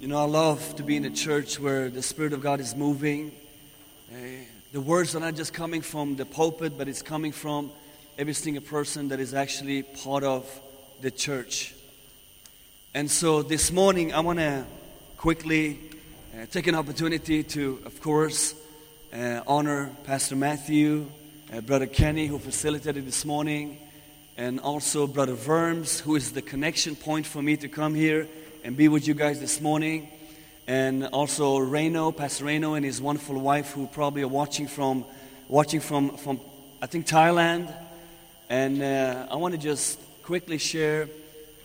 You know, I love to be in a church where the Spirit of God is moving. Uh, the words are not just coming from the pulpit, but it's coming from every single person that is actually part of the church. And so this morning, I want to quickly uh, take an opportunity to, of course, uh, honor Pastor Matthew, uh, Brother Kenny, who facilitated this morning, and also Brother Verms, who is the connection point for me to come here and be with you guys this morning. And also Reno, Pastor Reno and his wonderful wife who probably are watching from, watching from, from I think, Thailand. And uh, I want to just quickly share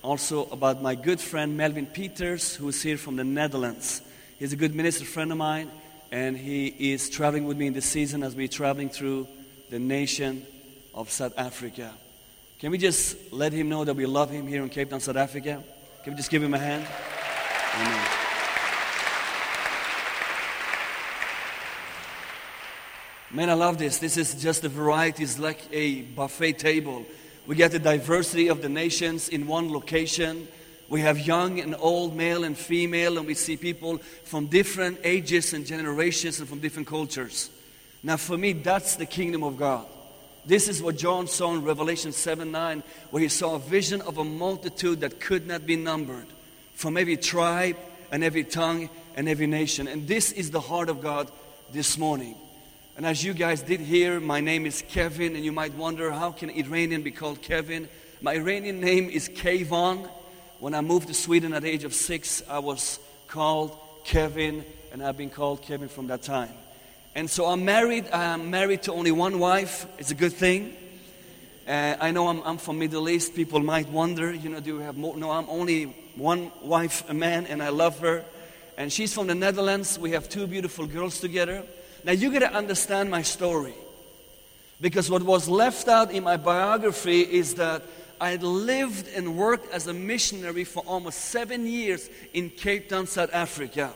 also about my good friend Melvin Peters, who is here from the Netherlands. He's a good minister friend of mine, and he is traveling with me in this season as we're traveling through the nation of South Africa. Can we just let him know that we love him here in Cape Town, South Africa? Can we just give him a hand? Amen. Man, I love this. This is just a variety. It's like a buffet table. We get the diversity of the nations in one location. We have young and old, male and female, and we see people from different ages and generations and from different cultures. Now, for me, that's the kingdom of God. This is what John saw in Revelation 7 9, where he saw a vision of a multitude that could not be numbered from every tribe and every tongue and every nation. And this is the heart of God this morning. And as you guys did hear, my name is Kevin, and you might wonder how can Iranian be called Kevin? My Iranian name is Kayvon. When I moved to Sweden at the age of six, I was called Kevin, and I've been called Kevin from that time. And so I'm married. I'm married to only one wife. It's a good thing. Uh, I know I'm, I'm, from Middle East. People might wonder, you know, do you have more? No, I'm only one wife, a man, and I love her. And she's from the Netherlands. We have two beautiful girls together. Now you got to understand my story, because what was left out in my biography is that I lived and worked as a missionary for almost seven years in Cape Town, South Africa.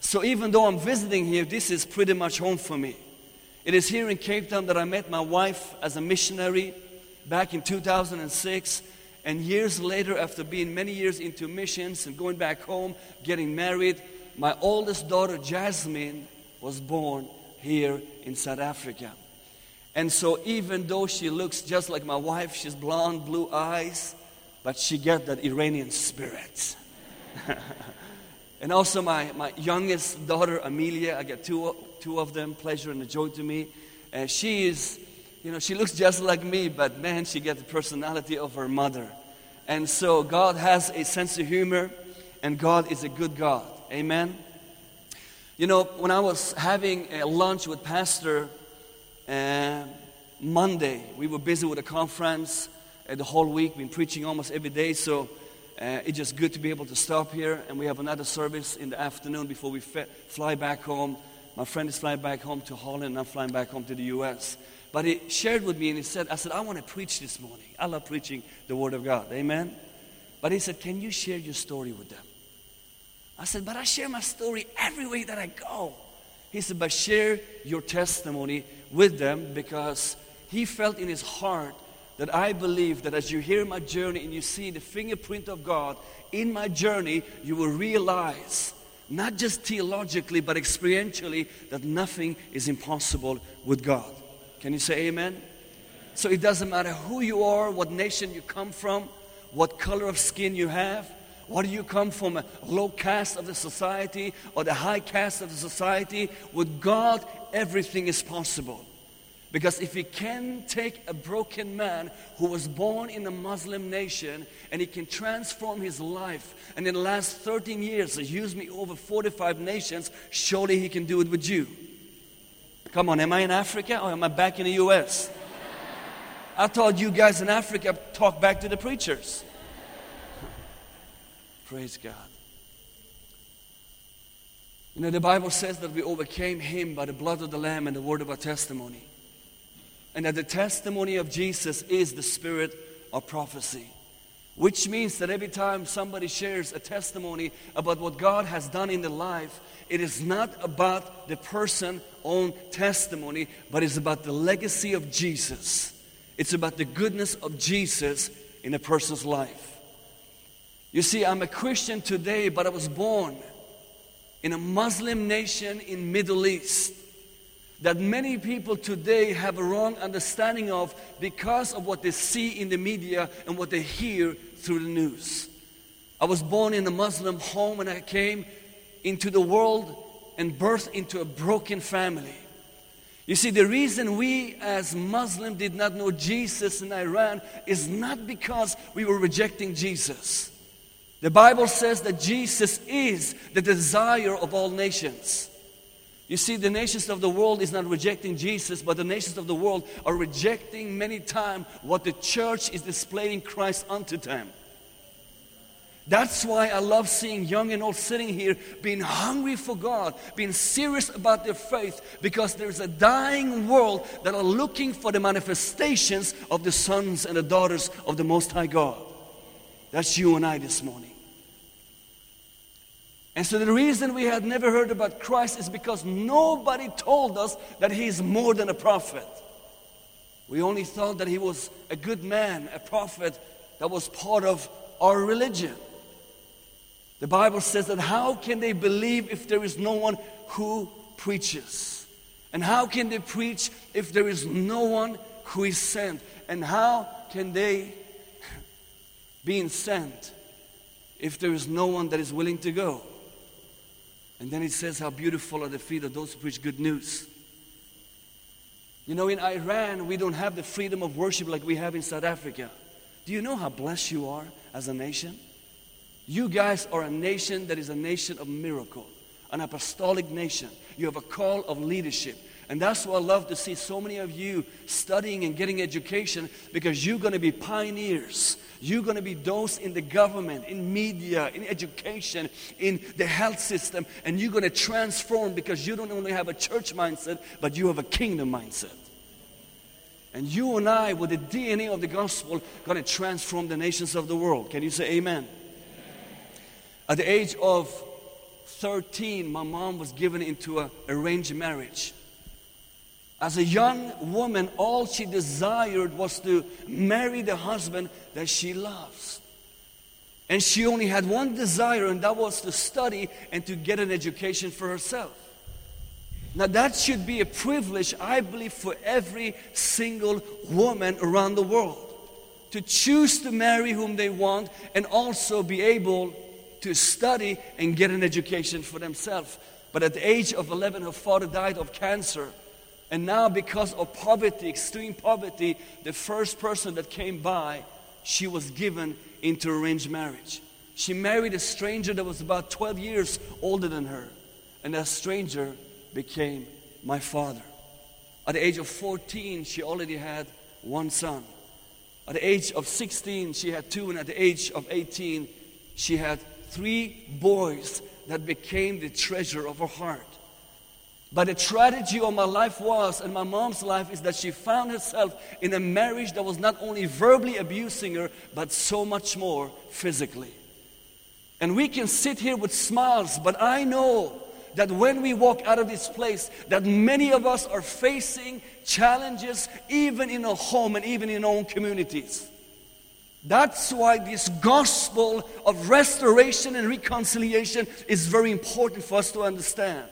So even though I'm visiting here, this is pretty much home for me. It is here in Cape Town that I met my wife as a missionary back in 2006. And years later, after being many years into missions and going back home, getting married, my oldest daughter, Jasmine, was born here in South Africa. And so, even though she looks just like my wife, she's blonde, blue eyes, but she got that Iranian spirit. And also my, my youngest daughter, Amelia, I got two, two of them, pleasure and a joy to me. And she is, you know, she looks just like me, but man, she got the personality of her mother. And so God has a sense of humor, and God is a good God. Amen. You know, when I was having a lunch with Pastor uh, Monday, we were busy with a conference uh, the whole week, been preaching almost every day. So uh, it's just good to be able to stop here, and we have another service in the afternoon before we f- fly back home. My friend is flying back home to Holland, and I'm flying back home to the U.S. But he shared with me, and he said, I said, I want to preach this morning. I love preaching the Word of God. Amen? But he said, Can you share your story with them? I said, But I share my story everywhere that I go. He said, But share your testimony with them because he felt in his heart that I believe that as you hear my journey and you see the fingerprint of God in my journey, you will realize, not just theologically, but experientially, that nothing is impossible with God. Can you say amen? So it doesn't matter who you are, what nation you come from, what color of skin you have, whether you come from a low caste of the society or the high caste of the society, with God, everything is possible. Because if he can take a broken man who was born in a Muslim nation and he can transform his life, and in the last 13 years he used me over 45 nations, surely he can do it with you. Come on, am I in Africa or am I back in the US? I thought you guys in Africa talk back to the preachers. Praise God. You know, the Bible says that we overcame him by the blood of the Lamb and the word of our testimony and that the testimony of Jesus is the spirit of prophecy. Which means that every time somebody shares a testimony about what God has done in their life, it is not about the person's own testimony, but it's about the legacy of Jesus. It's about the goodness of Jesus in a person's life. You see, I'm a Christian today, but I was born in a Muslim nation in Middle East that many people today have a wrong understanding of because of what they see in the media and what they hear through the news. I was born in a Muslim home and I came into the world and birthed into a broken family. You see, the reason we as Muslims did not know Jesus in Iran is not because we were rejecting Jesus. The Bible says that Jesus is the desire of all nations. You see, the nations of the world is not rejecting Jesus, but the nations of the world are rejecting many times what the church is displaying Christ unto them. That's why I love seeing young and old sitting here being hungry for God, being serious about their faith, because there's a dying world that are looking for the manifestations of the sons and the daughters of the Most High God. That's you and I this morning. And so the reason we had never heard about Christ is because nobody told us that he is more than a prophet. We only thought that he was a good man, a prophet that was part of our religion. The Bible says that how can they believe if there is no one who preaches? And how can they preach if there is no one who is sent? And how can they be sent if there is no one that is willing to go? And then it says, How beautiful are the feet of those who preach good news. You know, in Iran, we don't have the freedom of worship like we have in South Africa. Do you know how blessed you are as a nation? You guys are a nation that is a nation of miracle, an apostolic nation. You have a call of leadership. And that's why I love to see so many of you studying and getting education because you're going to be pioneers. You're going to be those in the government, in media, in education, in the health system, and you're going to transform because you don't only have a church mindset, but you have a kingdom mindset. And you and I, with the DNA of the gospel, going to transform the nations of the world. Can you say amen? At the age of 13, my mom was given into an arranged marriage. As a young woman, all she desired was to marry the husband that she loves. And she only had one desire, and that was to study and to get an education for herself. Now, that should be a privilege, I believe, for every single woman around the world to choose to marry whom they want and also be able to study and get an education for themselves. But at the age of 11, her father died of cancer. And now, because of poverty, extreme poverty, the first person that came by, she was given into arranged marriage. She married a stranger that was about 12 years older than her. And that stranger became my father. At the age of 14, she already had one son. At the age of 16, she had two. And at the age of 18, she had three boys that became the treasure of her heart. But the tragedy of my life was, and my mom's life, is that she found herself in a marriage that was not only verbally abusing her, but so much more physically. And we can sit here with smiles, but I know that when we walk out of this place, that many of us are facing challenges even in our home and even in our own communities. That's why this gospel of restoration and reconciliation is very important for us to understand.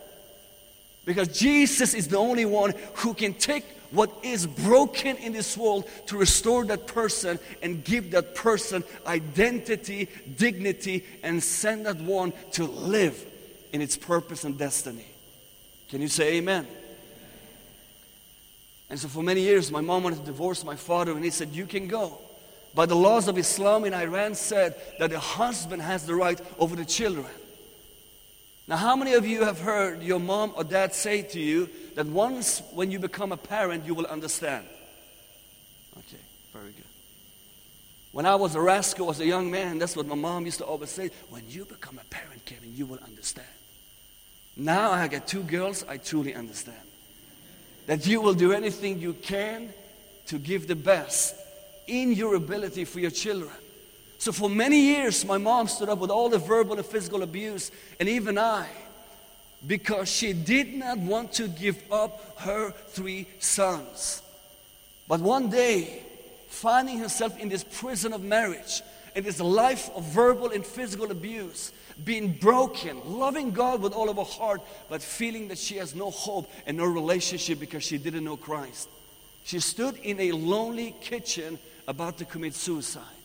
Because Jesus is the only one who can take what is broken in this world to restore that person and give that person identity, dignity, and send that one to live in its purpose and destiny. Can you say amen? And so for many years, my mom wanted to divorce my father, and he said, You can go. But the laws of Islam in Iran said that the husband has the right over the children. Now, how many of you have heard your mom or dad say to you that once when you become a parent, you will understand? Okay, very good. When I was a rascal as a young man, that's what my mom used to always say when you become a parent, Kevin, you will understand. Now I got two girls, I truly understand. That you will do anything you can to give the best in your ability for your children. So for many years, my mom stood up with all the verbal and physical abuse, and even I, because she did not want to give up her three sons. But one day, finding herself in this prison of marriage, in this life of verbal and physical abuse, being broken, loving God with all of her heart, but feeling that she has no hope and no relationship because she didn't know Christ. She stood in a lonely kitchen about to commit suicide.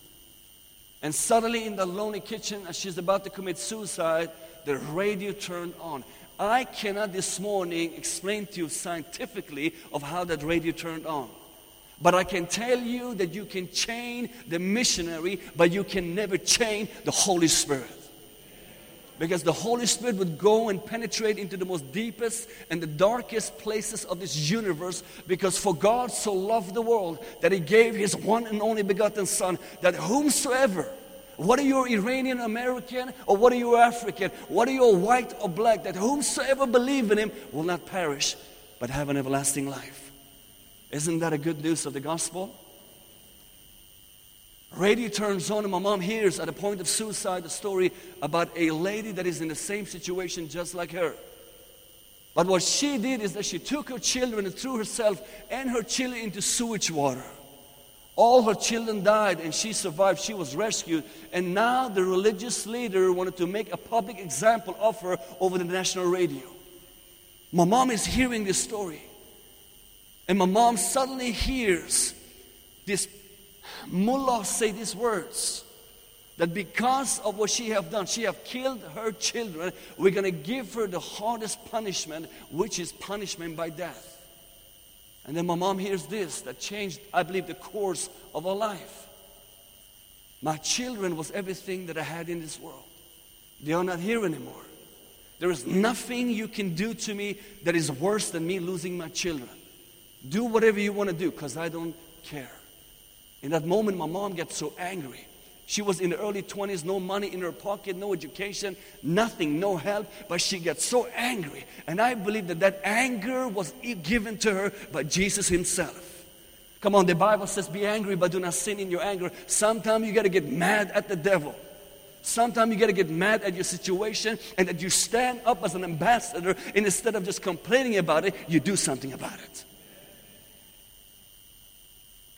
And suddenly, in the lonely kitchen, as she's about to commit suicide, the radio turned on. I cannot this morning explain to you scientifically of how that radio turned on. But I can tell you that you can chain the missionary, but you can never chain the Holy Spirit. Because the Holy Spirit would go and penetrate into the most deepest and the darkest places of this universe. Because for God so loved the world that He gave His one and only begotten Son, that whomsoever, whether you're Iranian American or whether you're African, whether you're white or black, that whomsoever believe in Him will not perish but have an everlasting life. Isn't that a good news of the gospel? Radio turns on, and my mom hears at a point of suicide a story about a lady that is in the same situation just like her. But what she did is that she took her children and threw herself and her children into sewage water. All her children died and she survived. She was rescued. And now the religious leader wanted to make a public example of her over the national radio. My mom is hearing this story. And my mom suddenly hears this mullah say these words that because of what she have done, she have killed her children, we're going to give her the hardest punishment, which is punishment by death. And then my mom hears this that changed, I believe, the course of her life. My children was everything that I had in this world. They are not here anymore. There is nothing you can do to me that is worse than me losing my children. Do whatever you want to do because I don't care. In that moment, my mom gets so angry. She was in the early 20s, no money in her pocket, no education, nothing, no help, but she gets so angry. And I believe that that anger was given to her by Jesus Himself. Come on, the Bible says, be angry, but do not sin in your anger. Sometimes you got to get mad at the devil. Sometimes you got to get mad at your situation and that you stand up as an ambassador and instead of just complaining about it, you do something about it.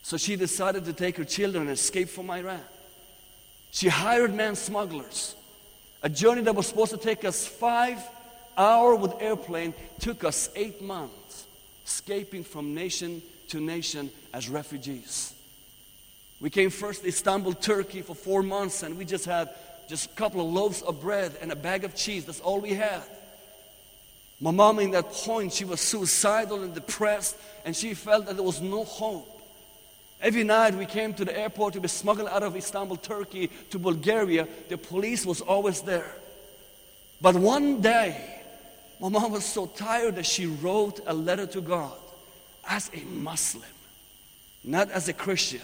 So she decided to take her children and escape from Iran. She hired man smugglers. A journey that was supposed to take us five hours with airplane took us eight months, escaping from nation to nation as refugees. We came first to Istanbul, Turkey for four months, and we just had just a couple of loaves of bread and a bag of cheese. That's all we had. My mom, in that point, she was suicidal and depressed, and she felt that there was no hope. Every night we came to the airport to be smuggled out of Istanbul, Turkey to Bulgaria. The police was always there. But one day, my mom was so tired that she wrote a letter to God as a Muslim, not as a Christian,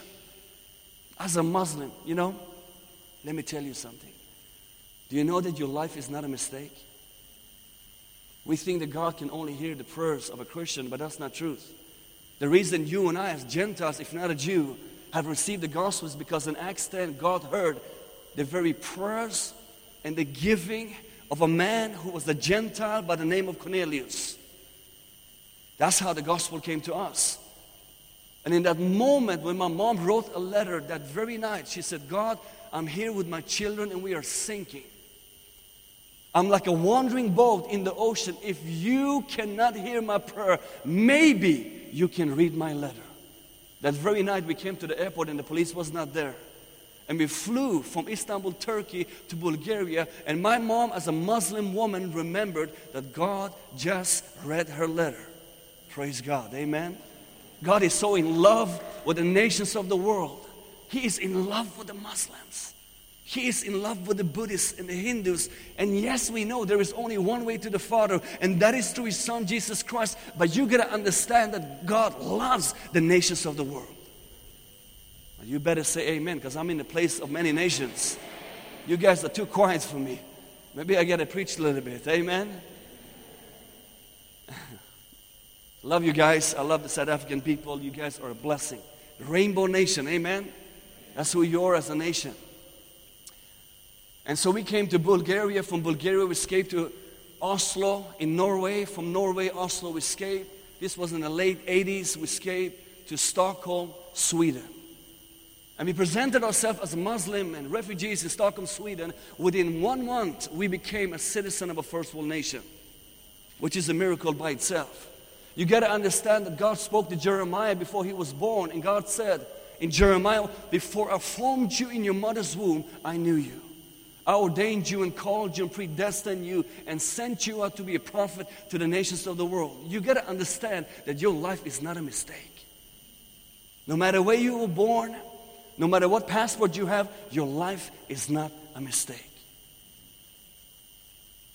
as a Muslim. You know, let me tell you something. Do you know that your life is not a mistake? We think that God can only hear the prayers of a Christian, but that's not truth. The reason you and I, as Gentiles, if not a Jew, have received the gospel is because in Acts 10, God heard the very prayers and the giving of a man who was a Gentile by the name of Cornelius. That's how the gospel came to us. And in that moment, when my mom wrote a letter that very night, she said, God, I'm here with my children and we are sinking. I'm like a wandering boat in the ocean. If you cannot hear my prayer, maybe you can read my letter. That very night we came to the airport and the police was not there. And we flew from Istanbul, Turkey to Bulgaria. And my mom, as a Muslim woman, remembered that God just read her letter. Praise God. Amen. God is so in love with the nations of the world. He is in love with the Muslims. He is in love with the Buddhists and the Hindus. And yes, we know there is only one way to the Father, and that is through His Son, Jesus Christ. But you got to understand that God loves the nations of the world. You better say amen, because I'm in the place of many nations. You guys are too quiet for me. Maybe I got to preach a little bit. Amen. love you guys. I love the South African people. You guys are a blessing. Rainbow Nation. Amen. That's who you are as a nation. And so we came to Bulgaria. From Bulgaria, we escaped to Oslo in Norway. From Norway, Oslo, we escaped. This was in the late 80s. We escaped to Stockholm, Sweden. And we presented ourselves as Muslim and refugees in Stockholm, Sweden. Within one month, we became a citizen of a first world nation, which is a miracle by itself. You got to understand that God spoke to Jeremiah before he was born, and God said in Jeremiah, Before I formed you in your mother's womb, I knew you. I ordained you and called you and predestined you and sent you out to be a prophet to the nations of the world. You got to understand that your life is not a mistake. No matter where you were born, no matter what passport you have, your life is not a mistake.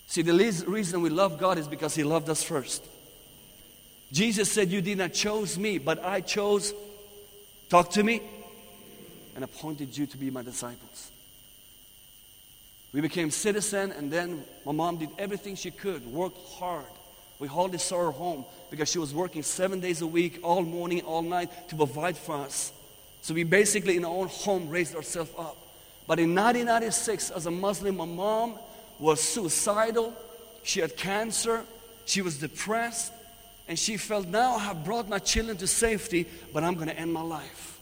See, the reason we love God is because He loved us first. Jesus said, You did not choose me, but I chose, talk to me, and appointed you to be my disciples. We became citizen, and then my mom did everything she could, worked hard. We hardly saw her home because she was working seven days a week, all morning, all night, to provide for us. So we basically, in our own home, raised ourselves up. But in 1996, as a Muslim, my mom was suicidal. She had cancer. She was depressed. And she felt, now I have brought my children to safety, but I'm going to end my life.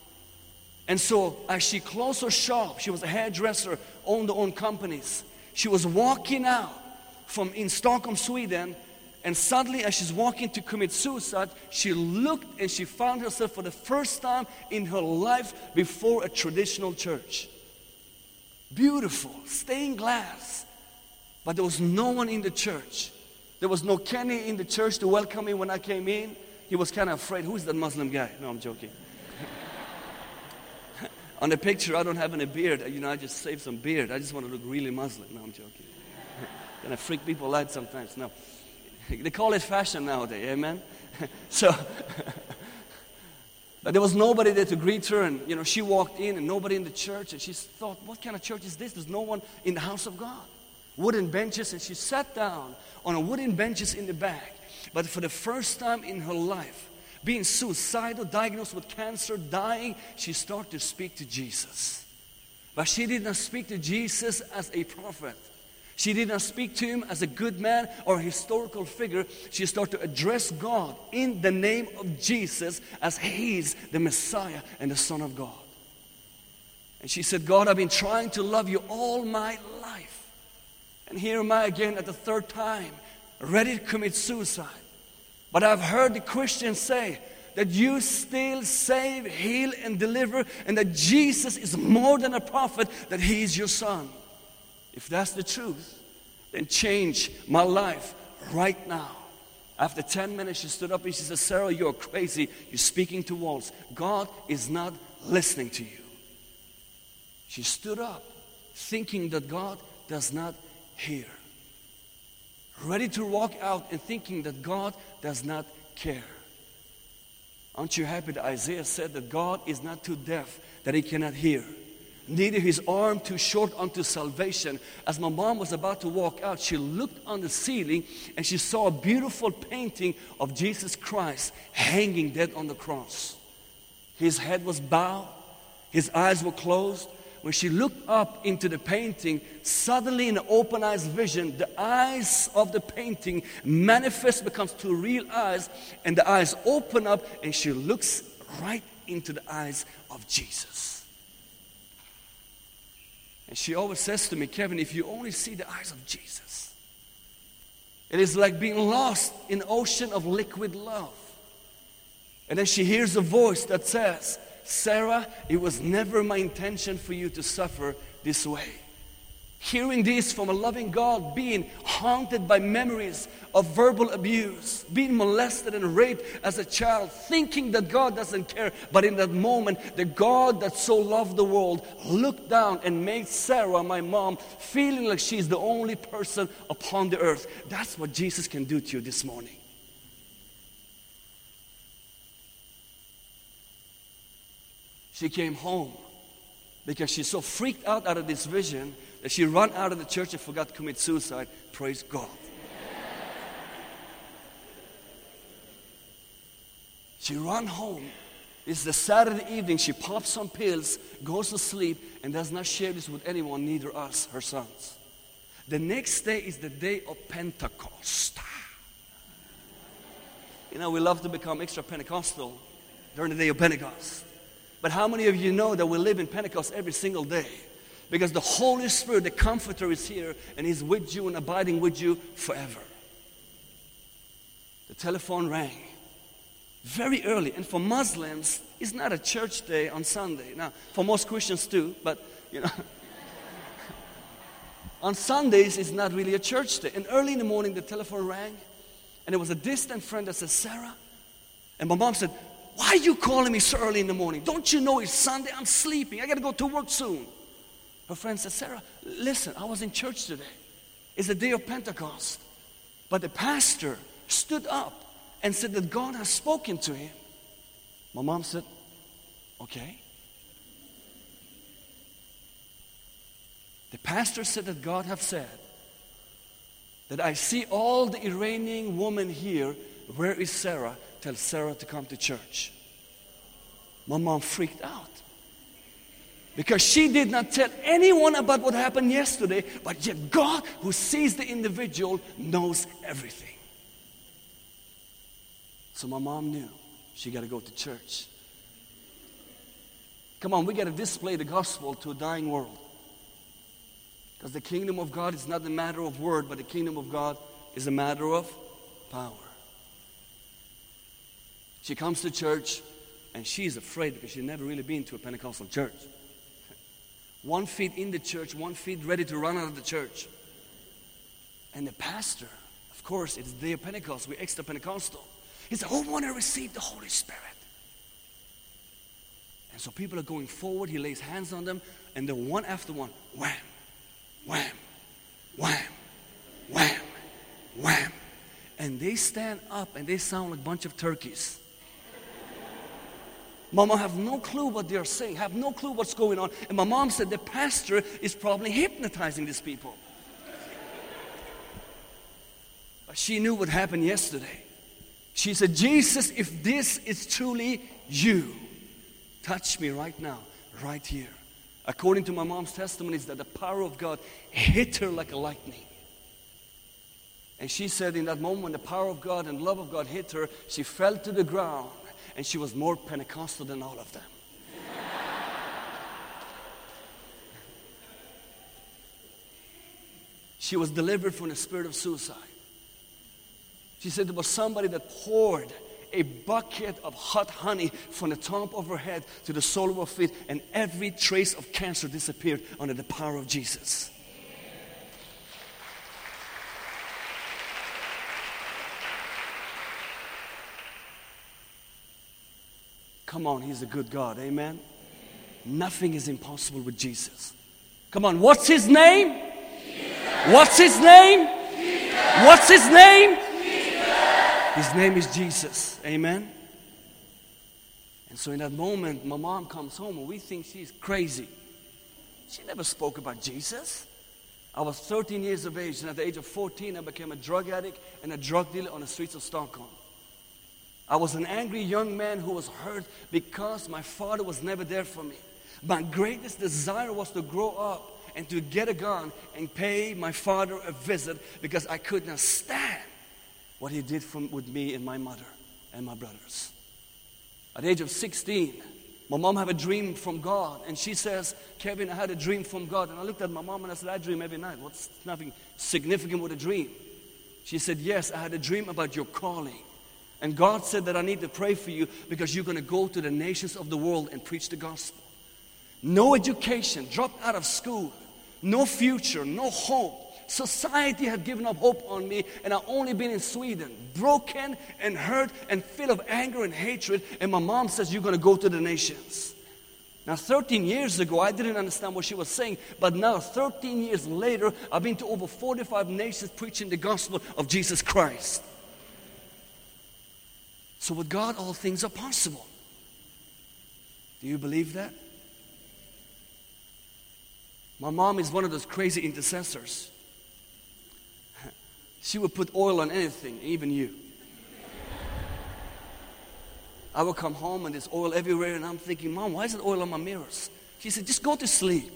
And so, as she closed her shop, she was a hairdresser, owned her own companies. She was walking out from in Stockholm, Sweden, and suddenly, as she's walking to commit suicide, she looked and she found herself for the first time in her life before a traditional church. Beautiful, stained glass. But there was no one in the church. There was no Kenny in the church to welcome me when I came in. He was kind of afraid. Who's that Muslim guy? No, I'm joking. On the picture, I don't have any beard. You know, I just saved some beard. I just want to look really Muslim. No, I'm joking. I freak people out sometimes. No. They call it fashion nowadays, amen? so, but there was nobody there to greet her, and you know, she walked in, and nobody in the church, and she thought, What kind of church is this? There's no one in the house of God. Wooden benches, and she sat down on a wooden benches in the back. But for the first time in her life, being suicidal, diagnosed with cancer, dying, she started to speak to Jesus. But she did not speak to Jesus as a prophet. She did not speak to him as a good man or a historical figure. She started to address God in the name of Jesus as He's the Messiah and the Son of God. And she said, God, I've been trying to love you all my life. And here am I again at the third time, ready to commit suicide. But I've heard the Christians say that you still save, heal, and deliver, and that Jesus is more than a prophet, that He is your Son. If that's the truth, then change my life right now. After 10 minutes, she stood up and she said, Sarah, you're crazy. You're speaking to walls. God is not listening to you. She stood up, thinking that God does not hear. Ready to walk out and thinking that God does not care. Aren't you happy that Isaiah said that God is not too deaf that he cannot hear? neither his arm too short unto salvation. As my mom was about to walk out, she looked on the ceiling and she saw a beautiful painting of Jesus Christ hanging dead on the cross. His head was bowed, his eyes were closed. When she looked up into the painting, suddenly in an open eyes vision, the eyes of the painting manifest becomes two real eyes, and the eyes open up, and she looks right into the eyes of Jesus. And she always says to me, Kevin, if you only see the eyes of Jesus, it is like being lost in an ocean of liquid love. And then she hears a voice that says, Sarah, it was never my intention for you to suffer this way hearing this from a loving God, being haunted by memories of verbal abuse, being molested and raped as a child, thinking that God doesn't care. But in that moment, the God that so loved the world looked down and made Sarah, my mom, feeling like she's the only person upon the earth. That's what Jesus can do to you this morning. She came home because she's so freaked out out of this vision that she ran out of the church and forgot to commit suicide. Praise God. She ran home. It's the Saturday evening. She pops some pills, goes to sleep, and does not share this with anyone, neither us, her sons. The next day is the day of Pentecost. You know, we love to become extra Pentecostal during the day of Pentecost. But how many of you know that we live in Pentecost every single day? Because the Holy Spirit, the Comforter, is here and He's with you and abiding with you forever. The telephone rang very early. And for Muslims, it's not a church day on Sunday. Now, for most Christians too, but you know. on Sundays, it's not really a church day. And early in the morning, the telephone rang, and it was a distant friend that said, Sarah. And my mom said, Why are you calling me so early in the morning? Don't you know it's Sunday? I'm sleeping. I got to go to work soon. Her friend said, Sarah, listen, I was in church today. It's the day of Pentecost. But the pastor stood up and said that God has spoken to him. My mom said, Okay. The pastor said that God have said that I see all the Iranian women here. Where is Sarah? Tell Sarah to come to church. My mom freaked out because she did not tell anyone about what happened yesterday, but yet God, who sees the individual, knows everything. So my mom knew she got to go to church. Come on, we got to display the gospel to a dying world. Because the kingdom of God is not a matter of word, but the kingdom of God is a matter of power. She comes to church and she's afraid because she's never really been to a Pentecostal church. One feet in the church, one feet ready to run out of the church. And the pastor, of course, it's the Pentecost, we're extra Pentecostal. He said, oh, Who want to receive the Holy Spirit? And so people are going forward. He lays hands on them, and then one after one, wham, wham, wham, wham, wham. And they stand up and they sound like a bunch of turkeys. Mama have no clue what they're saying, have no clue what's going on. And my mom said the pastor is probably hypnotizing these people. But she knew what happened yesterday. She said, Jesus, if this is truly you, touch me right now, right here. According to my mom's testimony, is that the power of God hit her like a lightning. And she said, in that moment, when the power of God and love of God hit her, she fell to the ground and she was more Pentecostal than all of them. she was delivered from the spirit of suicide. She said there was somebody that poured a bucket of hot honey from the top of her head to the sole of her feet, and every trace of cancer disappeared under the power of Jesus. Come on, He's a good God. Amen. Nothing is impossible with Jesus. Come on, what's His name? Jesus. What's His name? Jesus. What's His name? His name is Jesus. Amen. And so in that moment, my mom comes home and we think she's crazy. She never spoke about Jesus. I was 13 years of age, and at the age of 14, I became a drug addict and a drug dealer on the streets of Stockholm. I was an angry young man who was hurt because my father was never there for me. My greatest desire was to grow up and to get a gun and pay my father a visit because I could not stand what he did from, with me and my mother and my brothers. At the age of 16, my mom had a dream from God, and she says, Kevin, I had a dream from God. And I looked at my mom and I said, I dream every night. What's nothing significant with a dream? She said, Yes, I had a dream about your calling. And God said that I need to pray for you because you're going to go to the nations of the world and preach the gospel. No education, dropped out of school, no future, no hope. Society had given up hope on me, and I've only been in Sweden, broken and hurt and filled of anger and hatred. And my mom says, You're going to go to the nations. Now, 13 years ago, I didn't understand what she was saying, but now, 13 years later, I've been to over 45 nations preaching the gospel of Jesus Christ. So, with God, all things are possible. Do you believe that? My mom is one of those crazy intercessors. She would put oil on anything, even you. I would come home and there's oil everywhere, and I'm thinking, Mom, why is it oil on my mirrors? She said, Just go to sleep.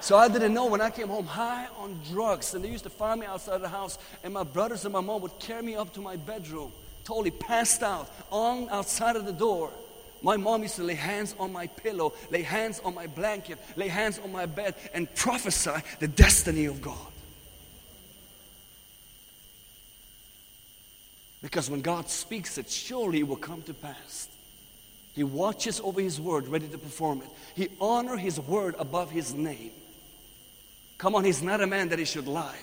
So I didn't know when I came home high on drugs, and they used to find me outside the house, and my brothers and my mom would carry me up to my bedroom, totally passed out, on outside of the door, My mom used to lay hands on my pillow, lay hands on my blanket, lay hands on my bed, and prophesy the destiny of God. Because when God speaks it, surely will come to pass. He watches over His word, ready to perform it. He honor His word above His name. Come on, He's not a man that He should lie.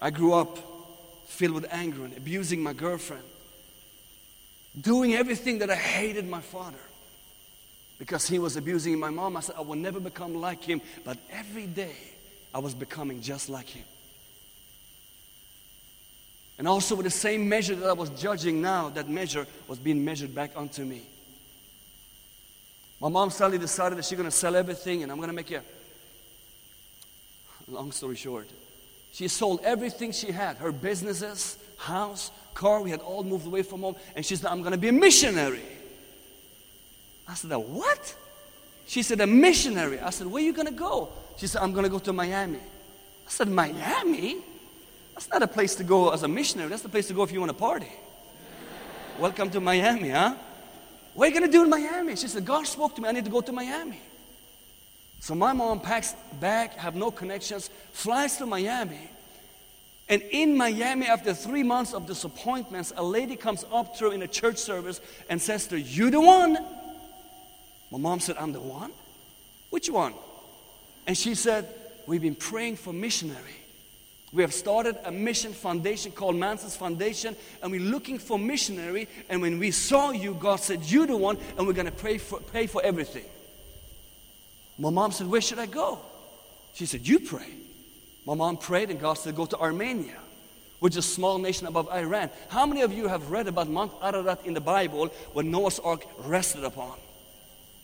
I grew up filled with anger and abusing my girlfriend, doing everything that I hated my father because he was abusing my mom. I said, I will never become like him, but every day I was becoming just like him. And also, with the same measure that I was judging now, that measure was being measured back onto me. My mom suddenly decided that she's going to sell everything and I'm going to make a long story short. She sold everything she had her businesses, house, car. We had all moved away from home. And she said, I'm going to be a missionary. I said, what? She said, A missionary. I said, Where are you going to go? She said, I'm going to go to Miami. I said, Miami? That's not a place to go as a missionary. That's the place to go if you want to party. Welcome to Miami, huh? What are you going to do in Miami? She said, God spoke to me. I need to go to Miami. So my mom packs back, have no connections, flies to Miami. And in Miami, after three months of disappointments, a lady comes up to her in a church service and says to her, You the one? My mom said, I'm the one? Which one? And she said, We've been praying for missionary. We have started a mission foundation called Manson's Foundation, and we're looking for missionary. And when we saw you, God said, You're the one, and we're going to pray for, pay for everything. My mom said, Where should I go? She said, You pray. My mom prayed, and God said, Go to Armenia, which is a small nation above Iran. How many of you have read about Mount Ararat in the Bible when Noah's Ark rested upon?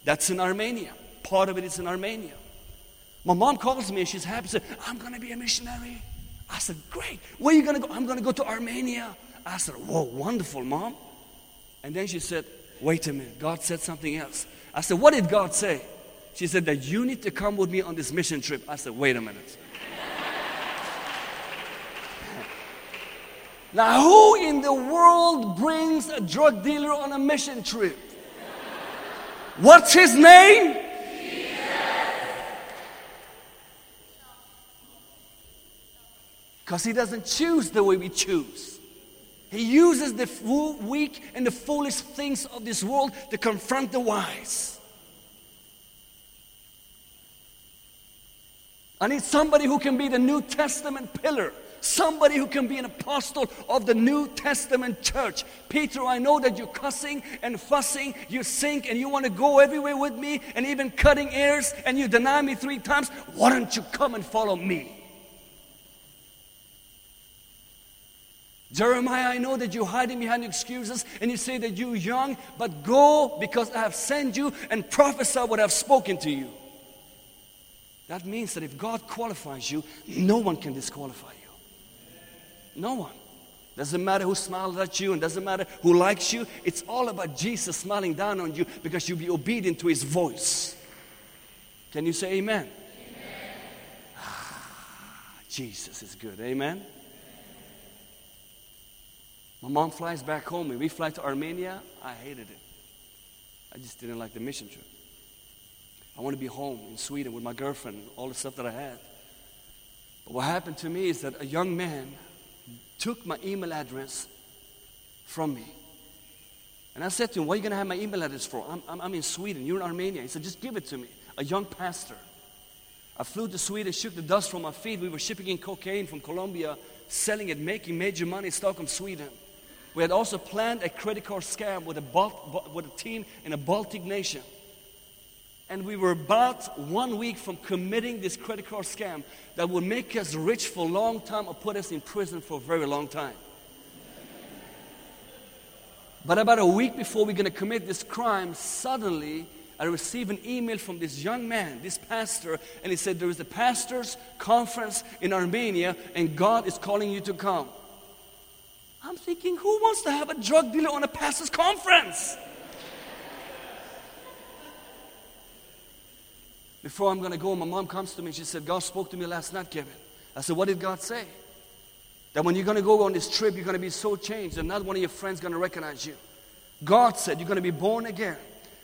That's in Armenia. Part of it is in Armenia. My mom calls me and she's happy. She said, I'm going to be a missionary. I said, Great. Where are you going to go? I'm going to go to Armenia. I said, Whoa, wonderful, mom. And then she said, Wait a minute. God said something else. I said, What did God say? She said that you need to come with me on this mission trip. I said, Wait a minute. now, who in the world brings a drug dealer on a mission trip? What's his name? Because he doesn't choose the way we choose. He uses the weak and the foolish things of this world to confront the wise. I need somebody who can be the New Testament pillar. Somebody who can be an apostle of the New Testament church. Peter, I know that you're cussing and fussing, you sink and you want to go everywhere with me and even cutting ears and you deny me three times. Why don't you come and follow me? Jeremiah, I know that you're hiding behind excuses and you say that you're young, but go because I have sent you and prophesy what I've spoken to you. That means that if God qualifies you, no one can disqualify you. No one. Doesn't matter who smiles at you and doesn't matter who likes you. It's all about Jesus smiling down on you because you'll be obedient to his voice. Can you say amen? amen. Ah, Jesus is good. Amen. My mom flies back home and we fly to Armenia. I hated it. I just didn't like the mission trip. I want to be home in Sweden with my girlfriend, all the stuff that I had. But what happened to me is that a young man took my email address from me. And I said to him, What are you going to have my email address for? I'm, I'm, I'm in Sweden. You're in Armenia. He said, Just give it to me. A young pastor. I flew to Sweden, shook the dust from my feet. We were shipping in cocaine from Colombia, selling it, making major money in Stockholm, Sweden. We had also planned a credit card scam with a, with a team in a Baltic nation. And we were about one week from committing this credit card scam that would make us rich for a long time or put us in prison for a very long time. But about a week before we're going to commit this crime, suddenly I received an email from this young man, this pastor, and he said, There is a pastor's conference in Armenia, and God is calling you to come. I'm thinking, who wants to have a drug dealer on a pastor's conference? Before I'm going to go, my mom comes to me and she said, God spoke to me last night, Kevin. I said, What did God say? That when you're going to go on this trip, you're going to be so changed that not one of your friends going to recognize you. God said you're going to be born again,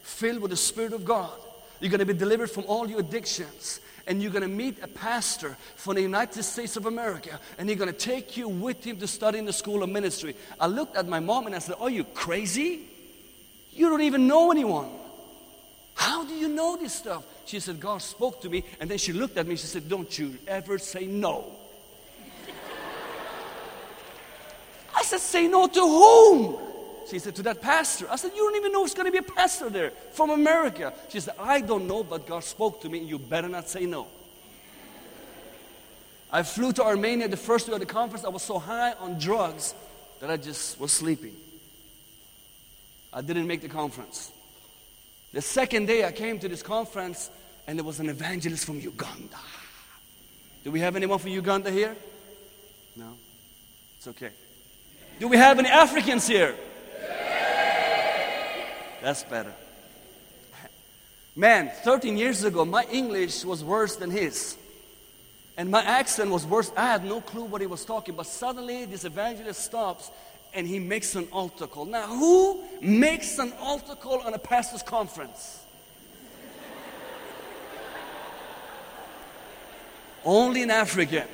filled with the Spirit of God. You're going to be delivered from all your addictions. And you're going to meet a pastor from the United States of America. And he's going to take you with him to study in the school of ministry. I looked at my mom and I said, Are you crazy? You don't even know anyone. How do you know this stuff? She said, God spoke to me. And then she looked at me. She said, Don't you ever say no. I said, Say no to whom? She said, To that pastor. I said, You don't even know it's going to be a pastor there from America. She said, I don't know, but God spoke to me. You better not say no. I flew to Armenia the first day of the conference. I was so high on drugs that I just was sleeping. I didn't make the conference. The second day I came to this conference, and there was an evangelist from Uganda. Do we have anyone from Uganda here? No? It's okay. Do we have any Africans here? That's better. Man, 13 years ago, my English was worse than his. And my accent was worse. I had no clue what he was talking, but suddenly this evangelist stops and he makes an altar call. Now, who makes an altar call on a pastor's conference? Only in Africa.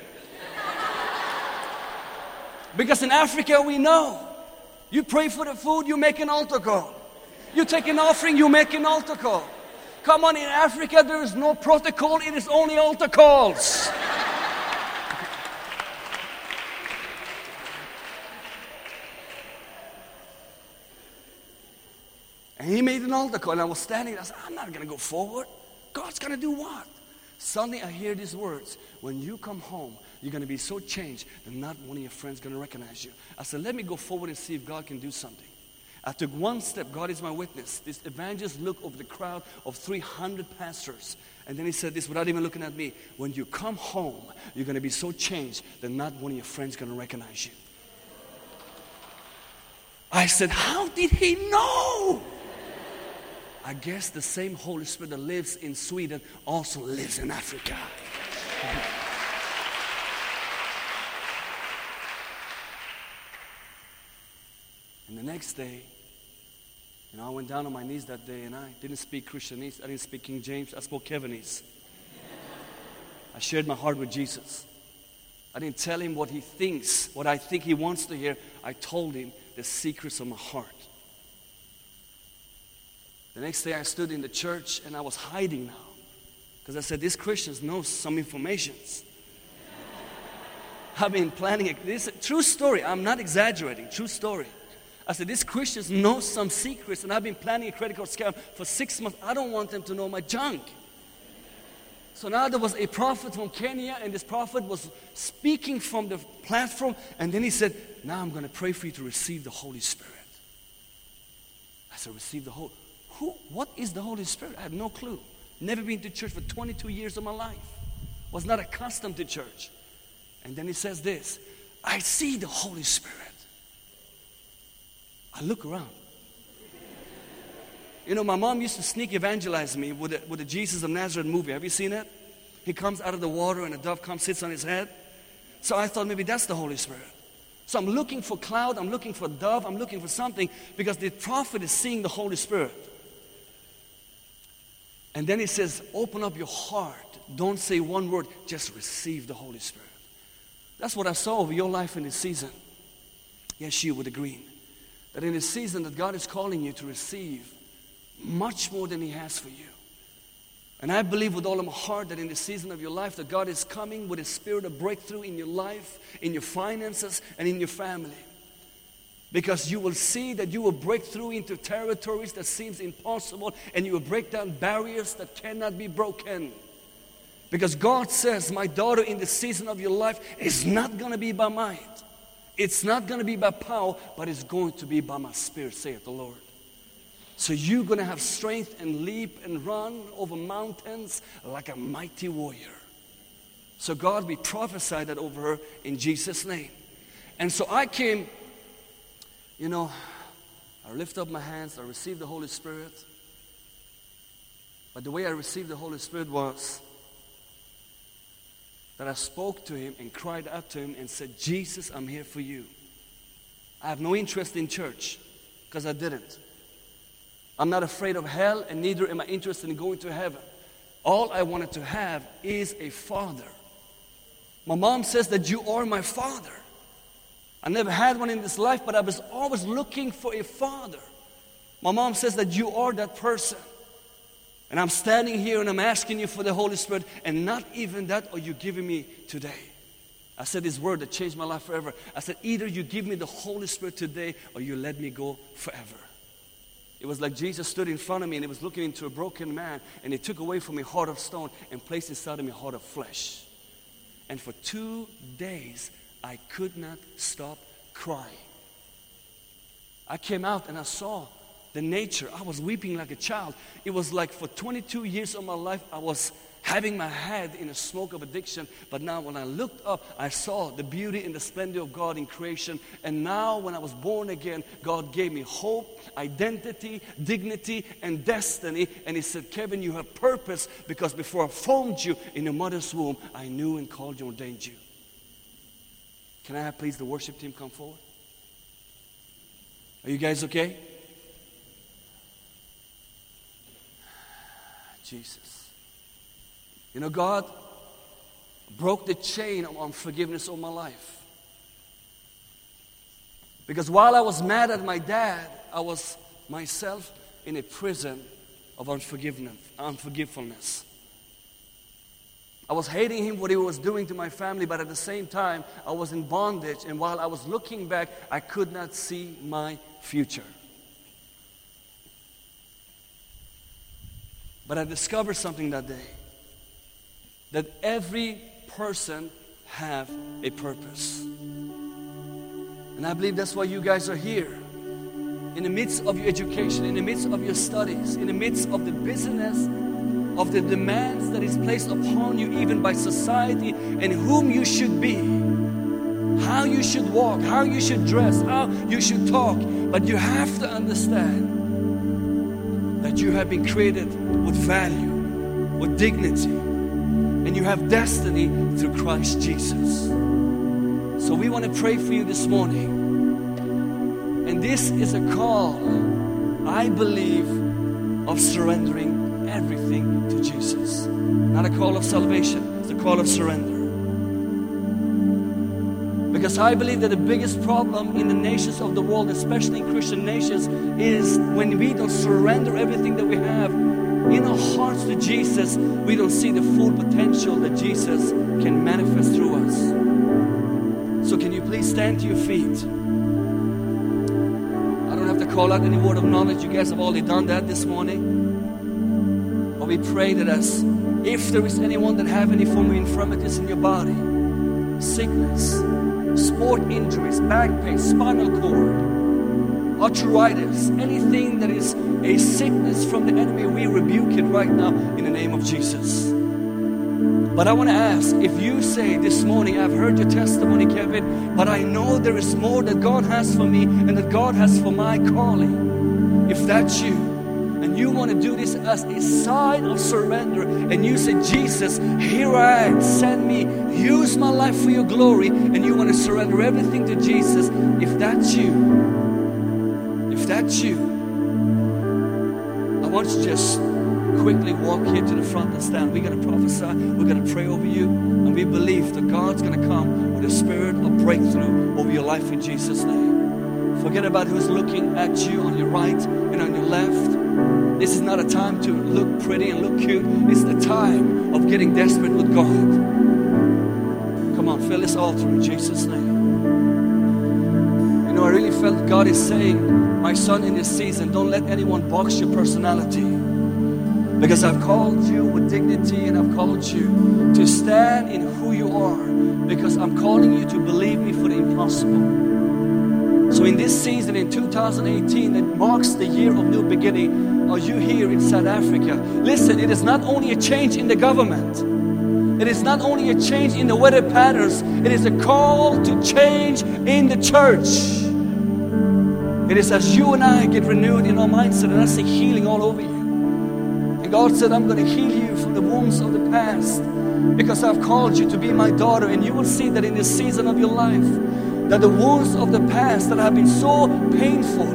Because in Africa, we know you pray for the food, you make an altar call. You take an offering, you make an altar call. Come on, in Africa, there is no protocol, it is only altar calls. And he made an altar call, and I was standing there. I said, I'm not going to go forward. God's going to do what? Suddenly I hear these words When you come home, you're going to be so changed that not one of your friends going to recognize you. I said, Let me go forward and see if God can do something. I took one step. God is my witness. This evangelist looked over the crowd of 300 pastors. And then he said this without even looking at me. When you come home, you're going to be so changed that not one of your friends is going to recognize you. I said, How did he know? I guess the same Holy Spirit that lives in Sweden also lives in Africa. And the next day, you know, I went down on my knees that day and I didn't speak Christianese. I didn't speak King James. I spoke Kevinese. I shared my heart with Jesus. I didn't tell him what he thinks, what I think he wants to hear. I told him the secrets of my heart. The next day I stood in the church and I was hiding now. Because I said, these Christians know some informations. I've been planning it. This true story. I'm not exaggerating. True story. I said, these Christians know some secrets, and I've been planning a credit card scam for six months. I don't want them to know my junk. So now there was a prophet from Kenya, and this prophet was speaking from the platform, and then he said, Now I'm going to pray for you to receive the Holy Spirit. I said, Receive the Holy Who? What is the Holy Spirit? I have no clue. Never been to church for 22 years of my life. Was not accustomed to church. And then he says this I see the Holy Spirit. I look around. You know, my mom used to sneak evangelize me with the, with the Jesus of Nazareth movie. Have you seen it? He comes out of the water and a dove comes, sits on his head. So I thought maybe that's the Holy Spirit. So I'm looking for cloud, I'm looking for dove, I'm looking for something because the prophet is seeing the Holy Spirit. And then he says, Open up your heart. Don't say one word, just receive the Holy Spirit. That's what I saw over your life in this season. Yes, you would agree that in a season that God is calling you to receive much more than He has for you. And I believe with all of my heart that in the season of your life that God is coming with a spirit of breakthrough in your life, in your finances, and in your family. Because you will see that you will break through into territories that seems impossible and you will break down barriers that cannot be broken. Because God says, my daughter, in the season of your life is not going to be by might. It's not going to be by power, but it's going to be by my spirit, saith the Lord. So you're going to have strength and leap and run over mountains like a mighty warrior. So God, we prophesied that over her in Jesus' name. And so I came, you know, I lift up my hands, I received the Holy Spirit. But the way I received the Holy Spirit was that I spoke to him and cried out to him and said, Jesus, I'm here for you. I have no interest in church because I didn't. I'm not afraid of hell, and neither am I interested in going to heaven. All I wanted to have is a father. My mom says that you are my father. I never had one in this life, but I was always looking for a father. My mom says that you are that person. And I'm standing here and I'm asking you for the Holy Spirit, and not even that are you giving me today. I said this word that changed my life forever. I said, either you give me the Holy Spirit today or you let me go forever. It was like Jesus stood in front of me and he was looking into a broken man and he took away from me heart of stone and placed inside of me heart of flesh. And for two days, I could not stop crying. I came out and I saw the nature. I was weeping like a child. It was like for 22 years of my life, I was having my head in a smoke of addiction. But now, when I looked up, I saw the beauty and the splendor of God in creation. And now, when I was born again, God gave me hope, identity, dignity, and destiny. And He said, Kevin, you have purpose because before I formed you in your mother's womb, I knew and called you, ordained you. Can I have please the worship team come forward? Are you guys okay? Jesus. You know, God broke the chain of unforgiveness of my life. Because while I was mad at my dad, I was myself in a prison of unforgiveness, unforgivefulness. I was hating him what he was doing to my family, but at the same time, I was in bondage. And while I was looking back, I could not see my future. But I discovered something that day that every person have a purpose. And I believe that's why you guys are here. In the midst of your education, in the midst of your studies, in the midst of the business, of the demands that is placed upon you even by society and whom you should be, how you should walk, how you should dress, how you should talk. But you have to understand that you have been created with value, with dignity, and you have destiny through Christ Jesus. So we want to pray for you this morning. And this is a call, I believe, of surrendering everything to Jesus. Not a call of salvation, it's a call of surrender. Because I believe that the biggest problem in the nations of the world, especially in Christian nations, is when we don't surrender everything that we have in our hearts to Jesus, we don't see the full potential that Jesus can manifest through us. So, can you please stand to your feet? I don't have to call out any word of knowledge. You guys have already done that this morning. We pray that as if there is anyone that have any form of infirmities in your body, sickness, sport injuries, back pain, spinal cord, arthritis, anything that is a sickness from the enemy, we rebuke it right now in the name of Jesus. But I want to ask if you say this morning, I've heard your testimony, Kevin, but I know there is more that God has for me and that God has for my calling. If that's you, and you want to do this as a sign of surrender, and you say, Jesus, here I am, send me, use my life for your glory, and you want to surrender everything to Jesus, if that's you, if that's you, I want you to just quickly walk here to the front and stand. We're going to prophesy, we're going to pray over you, and we believe that God's going to come with a spirit of breakthrough over your life in Jesus' name. Forget about who's looking at you on your right and on your left. This is not a time to look pretty and look cute. It's the time of getting desperate with God. Come on, fill this altar in Jesus' name. You know, I really felt God is saying, my son, in this season, don't let anyone box your personality. Because I've called you with dignity and I've called you to stand in who you are. Because I'm calling you to believe me for the impossible. So, in this season in 2018 that marks the year of new beginning, are you here in South Africa? Listen, it is not only a change in the government, it is not only a change in the weather patterns, it is a call to change in the church. It is as you and I get renewed in our mindset, and I see healing all over you. And God said, I'm going to heal you from the wounds of the past because I've called you to be my daughter. And you will see that in this season of your life, that the wounds of the past that have been so painful,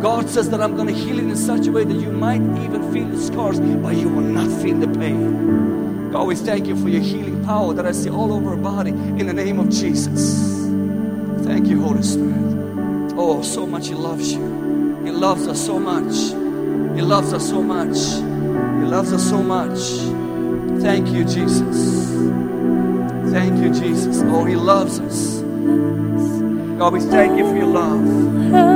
God says that I'm going to heal it in such a way that you might even feel the scars, but you will not feel the pain. God, we thank you for your healing power that I see all over our body in the name of Jesus. Thank you, Holy Spirit. Oh, so much He loves you. He loves us so much. He loves us so much. He loves us so much. Thank you, Jesus. Thank you, Jesus. Oh, He loves us. God, we thank you for your love.